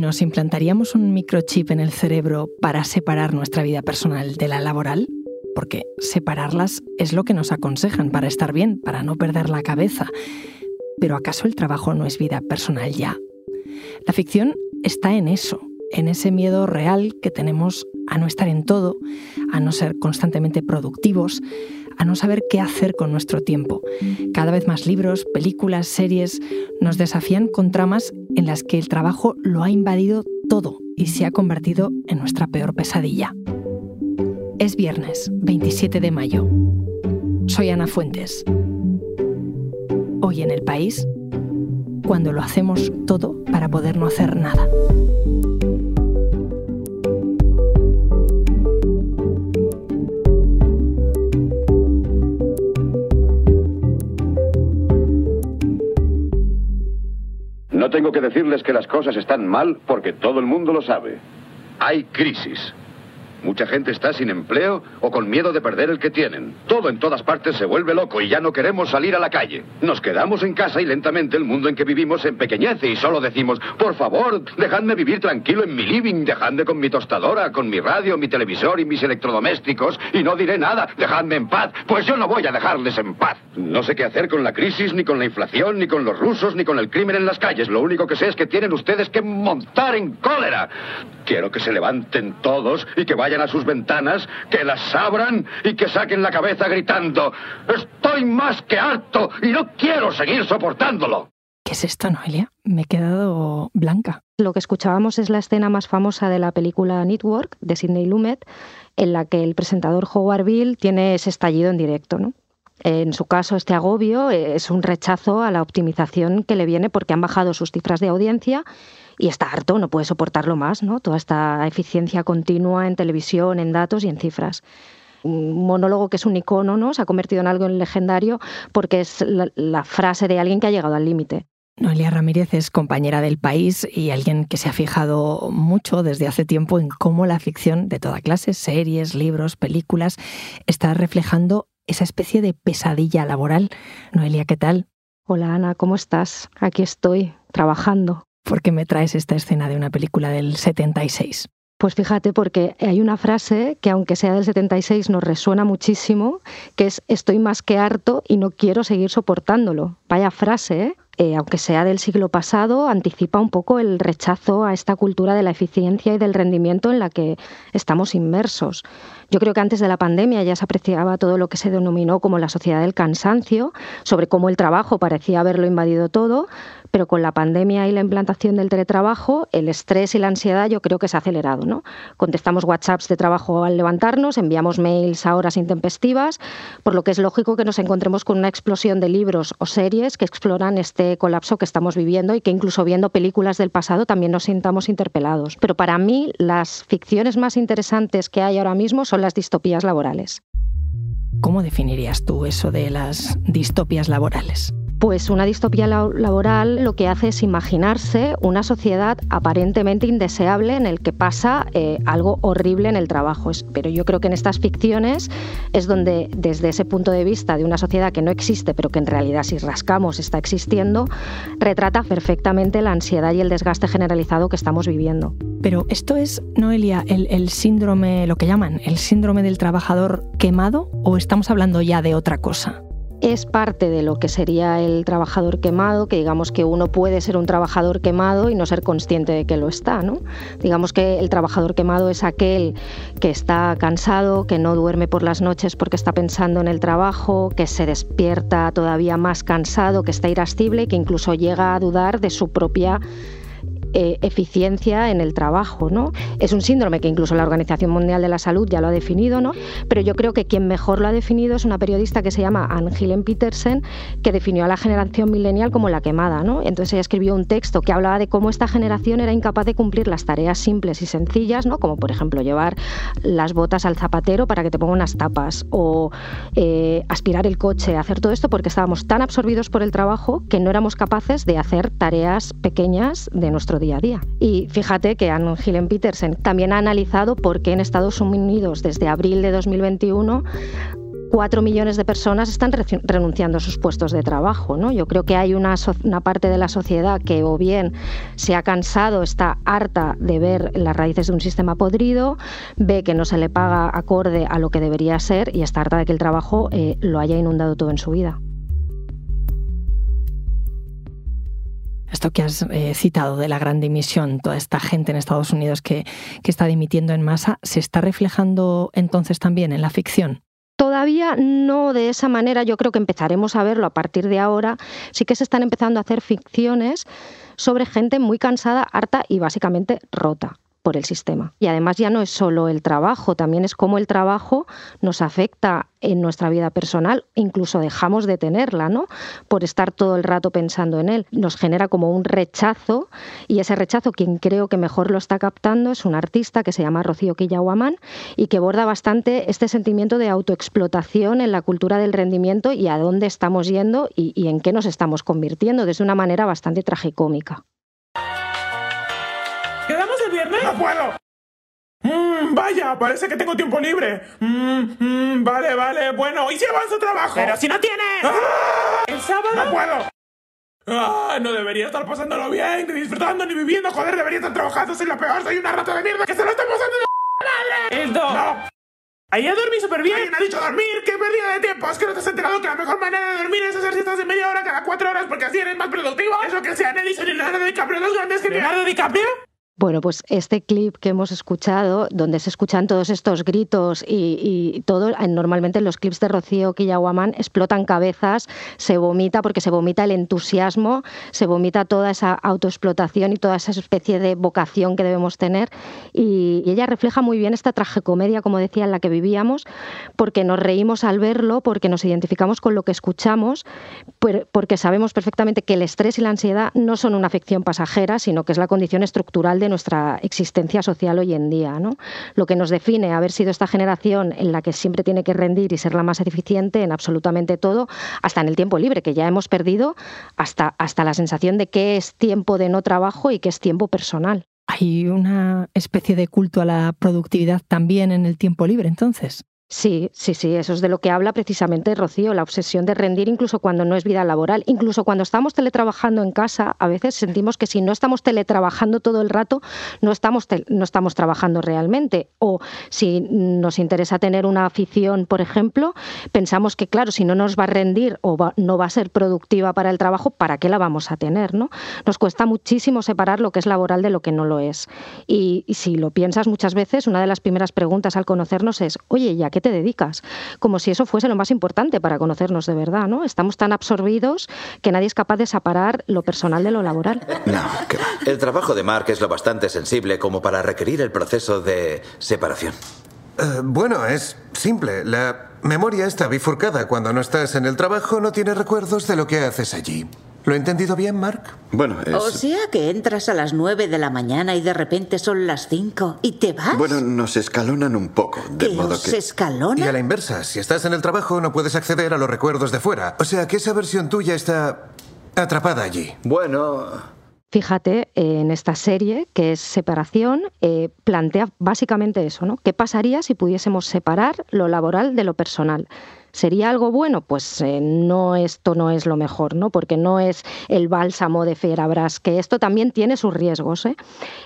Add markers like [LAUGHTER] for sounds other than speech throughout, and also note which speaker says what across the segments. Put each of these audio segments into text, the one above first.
Speaker 1: ¿nos implantaríamos un microchip en el cerebro para separar nuestra vida personal de la laboral? Porque separarlas es lo que nos aconsejan para estar bien, para no perder la cabeza. Pero ¿acaso el trabajo no es vida personal ya? La ficción está en eso, en ese miedo real que tenemos a no estar en todo, a no ser constantemente productivos, a no saber qué hacer con nuestro tiempo. Cada vez más libros, películas, series nos desafían con tramas en las que el trabajo lo ha invadido todo y se ha convertido en nuestra peor pesadilla. Es viernes, 27 de mayo. Soy Ana Fuentes. Hoy en el país, cuando lo hacemos todo para poder no hacer nada.
Speaker 2: Tengo que decirles que las cosas están mal porque todo el mundo lo sabe. Hay crisis. Mucha gente está sin empleo o con miedo de perder el que tienen. Todo en todas partes se vuelve loco y ya no queremos salir a la calle. Nos quedamos en casa y lentamente el mundo en que vivimos se empequeñece y solo decimos, por favor, dejadme vivir tranquilo en mi living, dejadme con mi tostadora, con mi radio, mi televisor y mis electrodomésticos y no diré nada, dejadme en paz, pues yo no voy a dejarles en paz. No sé qué hacer con la crisis, ni con la inflación, ni con los rusos, ni con el crimen en las calles. Lo único que sé es que tienen ustedes que montar en cólera. Quiero que se levanten todos y que vayan a sus ventanas, que las abran y que saquen la cabeza gritando, estoy más que harto y no quiero seguir soportándolo.
Speaker 1: ¿Qué es esto, Noelia? Me he quedado blanca.
Speaker 3: Lo que escuchábamos es la escena más famosa de la película Network de Sidney Lumet, en la que el presentador Howard Bill tiene ese estallido en directo, ¿no? En su caso, este agobio es un rechazo a la optimización que le viene porque han bajado sus cifras de audiencia y está harto, no puede soportarlo más, ¿no? Toda esta eficiencia continua en televisión, en datos y en cifras. Un monólogo que es un icono, ¿no? Se ha convertido en algo legendario porque es la, la frase de alguien que ha llegado al límite.
Speaker 1: Noelia Ramírez es compañera del país y alguien que se ha fijado mucho desde hace tiempo en cómo la ficción de toda clase, series, libros, películas, está reflejando esa especie de pesadilla laboral. Noelia, ¿qué tal?
Speaker 3: Hola Ana, ¿cómo estás? Aquí estoy, trabajando.
Speaker 1: ¿Por qué me traes esta escena de una película del 76?
Speaker 3: Pues fíjate, porque hay una frase que aunque sea del 76 nos resuena muchísimo, que es estoy más que harto y no quiero seguir soportándolo. Vaya frase, ¿eh? Eh, aunque sea del siglo pasado, anticipa un poco el rechazo a esta cultura de la eficiencia y del rendimiento en la que estamos inmersos. Yo creo que antes de la pandemia ya se apreciaba todo lo que se denominó como la sociedad del cansancio, sobre cómo el trabajo parecía haberlo invadido todo, pero con la pandemia y la implantación del teletrabajo, el estrés y la ansiedad yo creo que se ha acelerado. ¿no? Contestamos WhatsApps de trabajo al levantarnos, enviamos mails a horas intempestivas, por lo que es lógico que nos encontremos con una explosión de libros o series que exploran este colapso que estamos viviendo y que incluso viendo películas del pasado también nos sintamos interpelados. Pero para mí las ficciones más interesantes que hay ahora mismo son las distopías laborales.
Speaker 1: ¿Cómo definirías tú eso de las distopias laborales?
Speaker 3: Pues una distopía laboral lo que hace es imaginarse una sociedad aparentemente indeseable en el que pasa eh, algo horrible en el trabajo. Pero yo creo que en estas ficciones es donde, desde ese punto de vista de una sociedad que no existe, pero que en realidad si rascamos está existiendo, retrata perfectamente la ansiedad y el desgaste generalizado que estamos viviendo.
Speaker 1: Pero esto es, Noelia, el, el síndrome, lo que llaman, el síndrome del trabajador quemado, o estamos hablando ya de otra cosa?
Speaker 3: Es parte de lo que sería el trabajador quemado, que digamos que uno puede ser un trabajador quemado y no ser consciente de que lo está, ¿no? Digamos que el trabajador quemado es aquel que está cansado, que no duerme por las noches porque está pensando en el trabajo, que se despierta todavía más cansado, que está irascible y que incluso llega a dudar de su propia eh, eficiencia en el trabajo. ¿no? Es un síndrome que incluso la Organización Mundial de la Salud ya lo ha definido, ¿no? pero yo creo que quien mejor lo ha definido es una periodista que se llama Anne Petersen, que definió a la generación millennial como la quemada. ¿no? Entonces ella escribió un texto que hablaba de cómo esta generación era incapaz de cumplir las tareas simples y sencillas, ¿no? como por ejemplo llevar las botas al zapatero para que te ponga unas tapas o eh, aspirar el coche, hacer todo esto porque estábamos tan absorbidos por el trabajo que no éramos capaces de hacer tareas pequeñas de nuestro día Y fíjate que Anne Hillen Petersen también ha analizado por qué en Estados Unidos desde abril de 2021 cuatro millones de personas están renunciando a sus puestos de trabajo. ¿no? Yo creo que hay una, una, parte de la sociedad que o bien se ha cansado, está harta de ver las raíces de un sistema podrido, ve que no se le paga acorde a lo que debería ser y está harta de que el trabajo eh, lo haya inundado todo en su vida.
Speaker 1: Esto que has eh, citado de la gran dimisión, toda esta gente en Estados Unidos que, que está dimitiendo en masa, ¿se está reflejando entonces también en la ficción?
Speaker 3: Todavía no de esa manera, yo creo que empezaremos a verlo a partir de ahora. Sí que se están empezando a hacer ficciones sobre gente muy cansada, harta y básicamente rota por el sistema. Y además ya no es solo el trabajo, también es cómo el trabajo nos afecta en nuestra vida personal, incluso dejamos de tenerla, ¿no? Por estar todo el rato pensando en él. Nos genera como un rechazo y ese rechazo quien creo que mejor lo está captando es un artista que se llama Rocío Quillahuamán y que borda bastante este sentimiento de autoexplotación en la cultura del rendimiento y a dónde estamos yendo y, y en qué nos estamos convirtiendo desde una manera bastante tragicómica.
Speaker 4: ¡No puedo! Mmm, vaya, parece que tengo tiempo libre. Mmm, vale, vale, bueno, ¿y si avanzo trabajo?
Speaker 5: Pero si no tienes.
Speaker 4: ¡Ah!
Speaker 5: ¿El sábado?
Speaker 4: ¡No puedo! Ah, no debería estar pasándolo bien, ni disfrutando, ni viviendo. Joder, debería estar trabajando. Soy la peor, soy una rata de mierda que se lo está pasando de madre.
Speaker 5: El dos.
Speaker 4: No.
Speaker 5: Ayer dormí súper bien.
Speaker 4: Alguien ha dicho dormir. ¡Qué pérdida de tiempo! Es que no te has enterado que la mejor manera de dormir es hacer siestas de media hora cada cuatro horas porque así eres más productivo. Eso que sean Edison y Leonardo DiCaprio, los grandes que
Speaker 5: ¿Leonardo DiCaprio?
Speaker 3: Bueno, pues este clip que hemos escuchado, donde se escuchan todos estos gritos y, todo, normalmente los clips de Rocío Quillaguamán explotan cabezas, se vomita porque se vomita el entusiasmo, se vomita toda esa autoexplotación y toda esa especie de vocación que debemos tener. Y, ella refleja muy bien esta tragicomedia, como decía, en la que vivíamos, porque nos reímos al verlo, porque nos identificamos con lo que escuchamos, porque sabemos perfectamente que el estrés y la ansiedad no son una afección pasajera, sino que es la condición estructural de nuestra existencia social hoy en día. ¿no? Lo que nos define haber sido esta generación en la que siempre tiene que rendir y ser la más eficiente en absolutamente todo, hasta en el tiempo libre, que ya hemos perdido hasta, hasta la sensación de qué es tiempo de no trabajo y qué es tiempo personal.
Speaker 1: Hay una especie de culto a la productividad también en el tiempo libre, entonces.
Speaker 3: Sí, sí, sí, eso es de lo que habla precisamente Rocío, la obsesión de rendir incluso cuando no es vida laboral. Incluso cuando estamos teletrabajando en casa, a veces sentimos que si no estamos teletrabajando todo el rato, no estamos, no estamos trabajando realmente. O si nos interesa tener una afición, por ejemplo, pensamos que, claro, si no nos va a rendir o no va a ser productiva para el trabajo, ¿para qué la vamos a tener? ¿no? Nos cuesta muchísimo separar lo que es laboral de lo que no lo es. Y, y si lo piensas muchas veces, una de las primeras preguntas al conocernos es, oye, ya qué te dedicas? Como si eso fuese lo más importante para conocernos de verdad, ¿no? Estamos tan absorbidos que nadie es capaz de separar lo personal de lo laboral.
Speaker 6: No, que El trabajo de Mark es lo bastante sensible como para requerir el proceso de separación.
Speaker 7: Eh, bueno, es simple. La memoria está bifurcada. Cuando no estás en el trabajo no tienes recuerdos de lo que haces allí. ¿Lo he entendido bien, Mark?
Speaker 6: Bueno, es...
Speaker 8: O sea que entras a las nueve de la mañana y de repente son las cinco y te vas.
Speaker 6: Bueno, nos escalonan un poco, de modo
Speaker 8: os
Speaker 6: que...
Speaker 8: escalona?
Speaker 7: Y a la inversa, si estás en el trabajo no puedes acceder a los recuerdos de fuera. O sea que esa versión tuya está atrapada allí.
Speaker 6: Bueno...
Speaker 3: Fíjate, en esta serie, que es Separación, eh, plantea básicamente eso, ¿no? ¿Qué pasaría si pudiésemos separar lo laboral de lo personal? ¿Sería algo bueno? Pues eh, no, esto no es lo mejor, ¿no? Porque no es el bálsamo de Fierabras, que esto también tiene sus riesgos. ¿eh?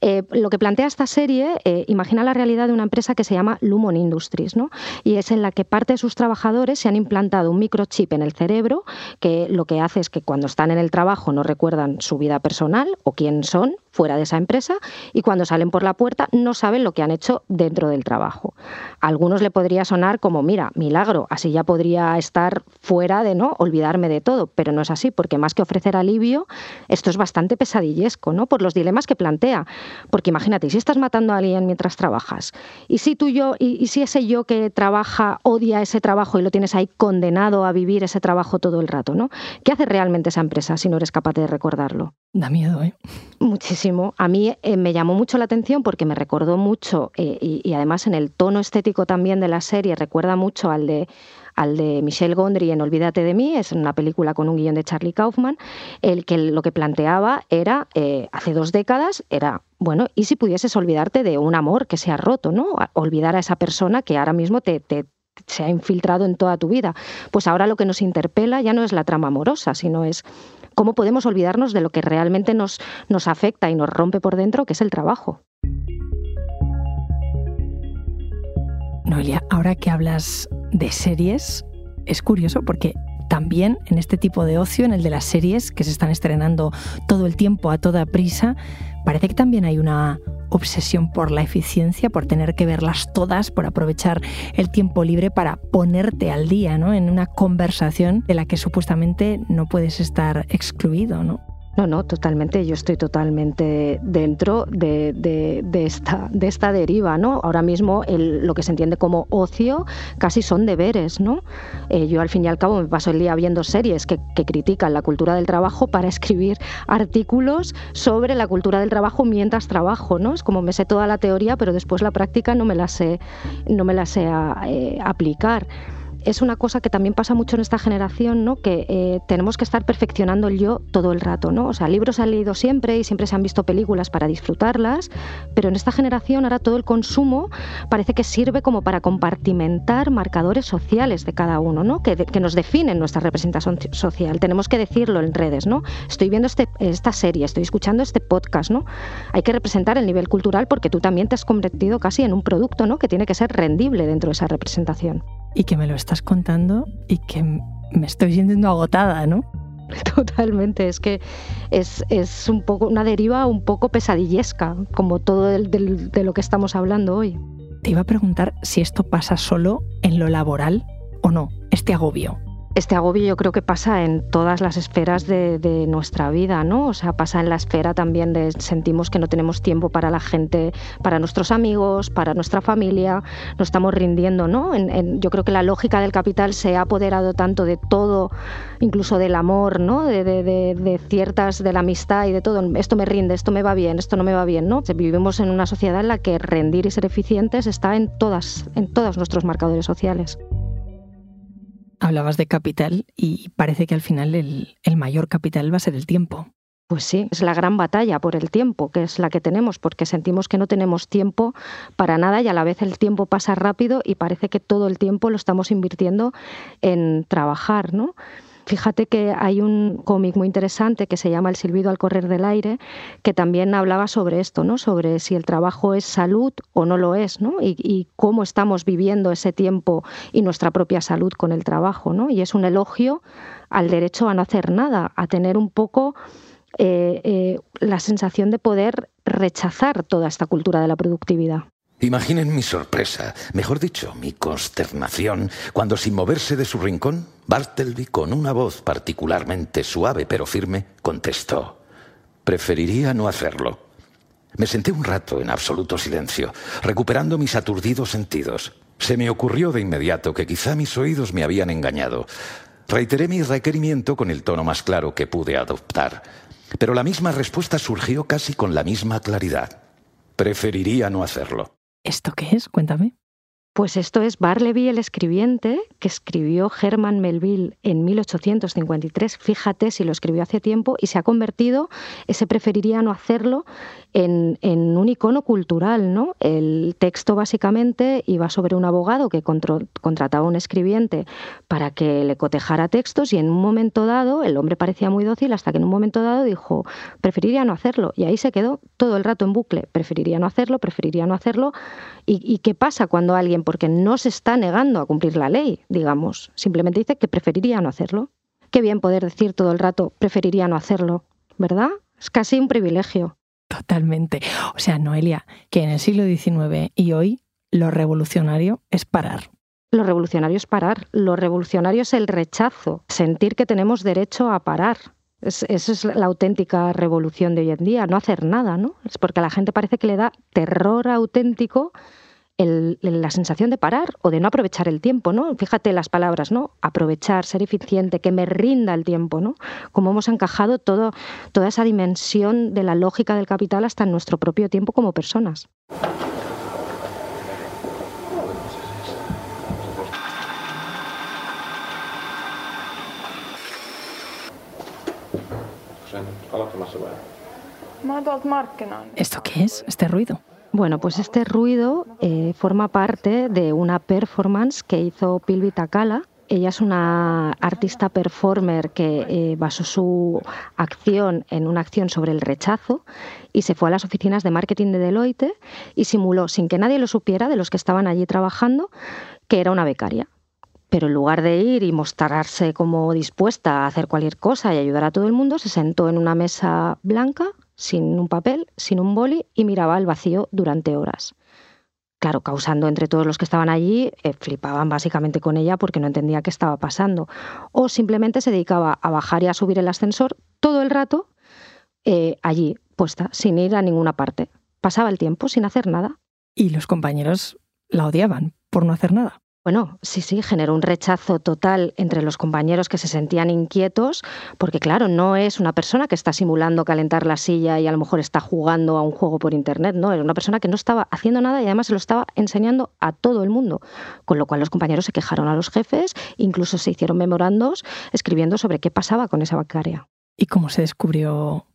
Speaker 3: Eh, lo que plantea esta serie, imagina la realidad de una empresa que se llama Lumon Industries, ¿no? Y es en la que parte de sus trabajadores se han implantado un microchip en el cerebro que lo que hace es que cuando están en el trabajo no recuerdan su vida personal o quién son fuera de esa empresa y cuando salen por la puerta no saben lo que han hecho dentro del trabajo. A algunos le podría sonar como, mira, milagro, así ya podría estar fuera de no olvidarme de todo, pero no es así, porque más que ofrecer alivio, esto es bastante pesadillesco, ¿no? Por los dilemas que plantea. Porque imagínate, si estás matando a alguien mientras trabajas, y si tú yo, y, y si ese yo que trabaja odia ese trabajo y lo tienes ahí condenado a vivir ese trabajo todo el rato, ¿no? ¿Qué hace realmente esa empresa si no eres capaz de recordarlo?
Speaker 1: Da miedo, ¿eh?
Speaker 3: Muchísimo. A mí eh, me llamó mucho la atención porque me recordó mucho, eh, y, además en el tono estético también de la serie, recuerda mucho al de al de Michel Gondry en Olvídate de mí, es una película con un guion de Charlie Kaufman, el que lo que planteaba era, eh, hace dos décadas, era, bueno, ¿y si pudieses olvidarte de un amor que se ha roto, ¿no? Olvidar a esa persona que ahora mismo te, te se ha infiltrado en toda tu vida. Pues ahora lo que nos interpela ya no es la trama amorosa, sino es cómo podemos olvidarnos de lo que realmente nos, nos afecta y nos rompe por dentro, que es el trabajo.
Speaker 1: Noelia, ahora que hablas de series, es curioso porque también en este tipo de ocio, en el de las series que se están estrenando todo el tiempo a toda prisa, parece que también hay una obsesión por la eficiencia, por tener que verlas todas, por aprovechar el tiempo libre para ponerte al día, ¿no? En una conversación de la que supuestamente no puedes estar excluido, ¿no?
Speaker 3: No, no, totalmente. Yo estoy totalmente dentro de, esta, de esta deriva, ¿no? Ahora mismo lo que se entiende como ocio casi son deberes, ¿no? Eh, yo al fin y al cabo me paso el día viendo series que, critican la cultura del trabajo para [LAUGHS] escribir artículos sobre la cultura del trabajo mientras trabajo, ¿no? Es como me sé toda la teoría, pero después la práctica no me la sé, no me la sé eh, aplicar es una cosa que también pasa mucho en esta generación, ¿no? que eh, tenemos que estar perfeccionando el yo todo el rato. ¿no? O sea, libros han leído siempre y siempre se han visto películas para disfrutarlas, pero en esta generación ahora todo el consumo parece que sirve como para compartimentar marcadores sociales de cada uno, ¿no? que, que nos definen nuestra representación social. Tenemos que decirlo en redes. ¿no? Estoy viendo este, esta serie, estoy escuchando este podcast. ¿no? Hay que representar el nivel cultural porque tú también te has convertido casi en un producto ¿no? que tiene que ser rendible dentro de esa representación
Speaker 1: y que me lo estás contando y que me estoy sintiendo agotada, ¿no? [LAUGHS]
Speaker 3: Totalmente, es que es, es, un poco una deriva un poco pesadillesca, como todo de lo que estamos hablando hoy.
Speaker 1: Te iba a preguntar si esto pasa solo en lo laboral o no, este agobio
Speaker 3: este agobio yo creo que pasa en todas las esferas de, nuestra vida, ¿no? O sea, pasa en la esfera también de sentimos que no tenemos tiempo para la gente, para nuestros amigos, para nuestra familia, no estamos rindiendo, ¿no? yo creo que la lógica del capital se ha apoderado tanto de todo, incluso del amor, ¿no? De, de, ciertas, de la amistad y de todo. Esto me rinde, esto me va bien, esto no me va bien, ¿no? Vivimos en una sociedad en la que rendir y ser eficientes está en todas, en todos nuestros marcadores sociales.
Speaker 1: Hablabas de capital y parece que al final el, mayor capital va a ser el tiempo.
Speaker 3: Pues sí, es la gran batalla por el tiempo, que es la que tenemos, porque sentimos que no tenemos tiempo para nada y a la vez el tiempo pasa rápido y parece que todo el tiempo lo estamos invirtiendo en trabajar, ¿no? Fíjate que hay un cómic muy interesante que se llama El silbido al correr del aire, que también hablaba sobre esto, ¿no? Sobre si el trabajo es salud o no lo es, ¿no? Y, cómo estamos viviendo ese tiempo y nuestra propia salud con el trabajo, ¿no? Y es un elogio al derecho a no hacer nada, a tener un poco eh, eh, la sensación de poder rechazar toda esta cultura de la productividad.
Speaker 9: Imaginen mi sorpresa, mejor dicho, mi consternación, cuando sin moverse de su rincón, Bartleby, con una voz particularmente suave pero firme, contestó, preferiría no hacerlo. Me senté un rato en absoluto silencio, recuperando mis aturdidos sentidos. Se me ocurrió de inmediato que quizá mis oídos me habían engañado. Reiteré mi requerimiento con el tono más claro que pude adoptar, pero la misma respuesta surgió casi con la misma claridad. Preferiría no hacerlo.
Speaker 1: ¿Esto qué es? Cuéntame.
Speaker 3: Pues esto es Barleby el escribiente, que escribió Herman Melville en 1853. Fíjate si lo escribió hace tiempo y se ha convertido, ese preferiría no hacerlo, en, un icono cultural. ¿no? El texto básicamente iba sobre un abogado que contrataba a un escribiente para que le cotejara textos y en un momento dado, el hombre parecía muy dócil hasta que en un momento dado dijo, preferiría no hacerlo. Y ahí se quedó todo el rato en bucle, preferiría no hacerlo, preferiría no hacerlo. y qué pasa cuando alguien porque no se está negando a cumplir la ley, digamos. Simplemente dice que preferiría no hacerlo. Qué bien poder decir todo el rato, preferiría no hacerlo, ¿verdad? Es casi un privilegio.
Speaker 1: Totalmente. O sea, Noelia, que en el siglo XIX y hoy lo revolucionario es parar.
Speaker 3: Lo revolucionario es parar. Lo revolucionario es el rechazo, sentir que tenemos derecho a parar. esa es la auténtica revolución de hoy en día, no hacer nada, ¿no? Es porque a la gente parece que le da terror auténtico la sensación de parar o de no aprovechar el tiempo, ¿no? Fíjate las palabras, ¿no? Aprovechar, ser eficiente, que me rinda el tiempo, ¿no? Cómo hemos encajado todo, toda esa dimensión de la lógica del capital hasta en nuestro propio tiempo como personas.
Speaker 1: ¿Esto qué es? ¿Este ruido?
Speaker 3: Bueno, pues este ruido eh, forma parte de una performance que hizo Pilvi Takala. Ella es una artista performer que eh, basó su acción en una acción sobre el rechazo y se fue a las oficinas de marketing de Deloitte y simuló, sin que nadie lo supiera, de los que estaban allí trabajando, que era una becaria pero en lugar de ir y mostrarse como dispuesta a hacer cualquier cosa y ayudar a todo el mundo, se sentó en una mesa blanca, sin un papel, sin un boli, y miraba al vacío durante horas. Claro, causando entre todos los que estaban allí, eh, flipaban básicamente con ella porque no entendía qué estaba pasando. O simplemente se dedicaba a bajar y a subir el ascensor todo el rato eh, allí, puesta, sin ir a ninguna parte. Pasaba el tiempo sin hacer nada.
Speaker 1: Y los compañeros la odiaban por no hacer nada.
Speaker 3: Bueno, sí, sí, generó un rechazo total entre los compañeros que se sentían inquietos, porque claro, no es una persona que está simulando calentar la silla y a lo mejor está jugando a un juego por internet, no, era una persona que no estaba haciendo nada y además se lo estaba enseñando a todo el mundo, con lo cual los compañeros se quejaron a los jefes, incluso se hicieron memorandos escribiendo sobre qué pasaba con esa becaria.
Speaker 1: ¿Y cómo se descubrió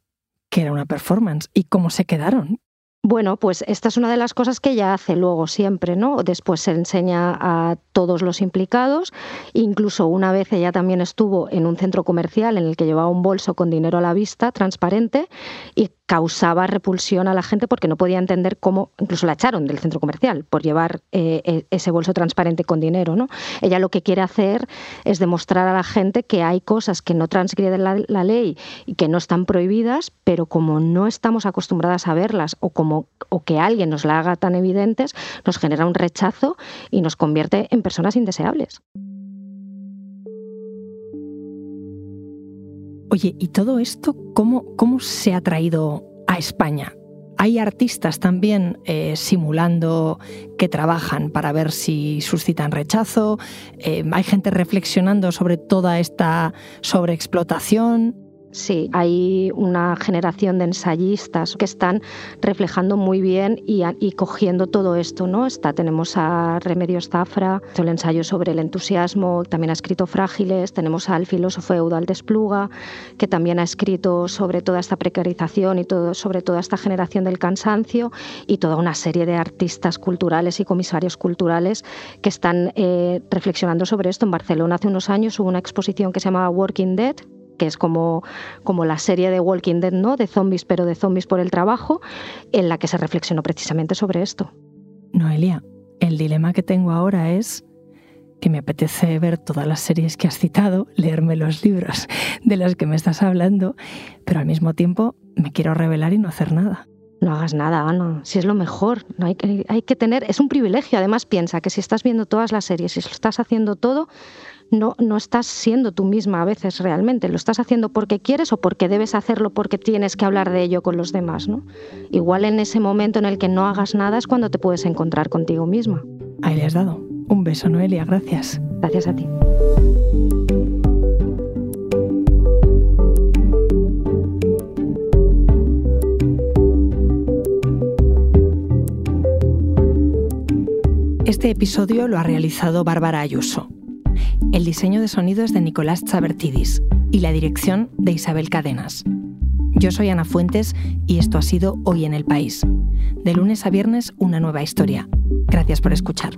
Speaker 1: que era una performance? ¿Y cómo se quedaron?
Speaker 3: Bueno, pues esta es una de las cosas que ella hace luego siempre, ¿no? Después se enseña a todos los implicados. Incluso una vez ella también estuvo en un centro comercial en el que llevaba un bolso con dinero a la vista, transparente, y causaba repulsión a la gente porque no podía entender cómo, incluso la echaron del centro comercial por llevar eh, e, ese bolso transparente con dinero. ¿no? Ella lo que quiere hacer es demostrar a la gente que hay cosas que no transgreden la, la ley y que no están prohibidas, pero como no estamos acostumbradas a verlas o, como, o que alguien nos la haga tan evidentes, nos genera un rechazo y nos convierte en personas indeseables.
Speaker 1: Oye, ¿y todo esto cómo, cómo se ha traído a España? Hay artistas también eh, simulando que trabajan para ver si suscitan rechazo. Eh, hay gente reflexionando sobre toda esta sobreexplotación.
Speaker 3: Sí, hay una generación de ensayistas que están reflejando muy bien y, cogiendo todo esto, ¿no? Está, tenemos a Remedios Zafra, el ensayo sobre el entusiasmo, también ha escrito Frágiles, tenemos al filósofo Eudal Despluga, que también ha escrito sobre toda esta precarización y sobre toda esta generación del cansancio y toda una serie de artistas culturales y comisarios culturales que están eh, reflexionando sobre esto. En Barcelona hace unos años hubo una exposición que se llamaba Working Dead, que es como, como la serie de Walking Dead, ¿no? De zombies, pero de zombies por el trabajo, en la que se reflexionó precisamente sobre esto.
Speaker 1: Noelia, el dilema que tengo ahora es que me apetece ver todas las series que has citado, leerme los libros de los que me estás hablando, pero al mismo tiempo me quiero revelar y no hacer nada.
Speaker 3: No hagas nada, Ana. Si es lo mejor. No hay, que, hay que tener. Es un privilegio. Además, piensa que si estás viendo todas las series, si lo estás haciendo todo, no, no estás siendo tú misma a veces realmente, lo estás haciendo porque quieres o porque debes hacerlo porque tienes que hablar de ello con los demás. ¿no? Igual en ese momento en el que no hagas nada es cuando te puedes encontrar contigo misma.
Speaker 1: Ahí le has dado. Un beso, Noelia, gracias.
Speaker 3: Gracias a ti.
Speaker 1: Este episodio lo ha realizado Bárbara Ayuso. El diseño de sonido es de Nicolás Chabertidis y la dirección de Isabel Cadenas. Yo soy Ana Fuentes y esto ha sido Hoy en el País. De lunes a viernes, una nueva historia. Gracias por escuchar.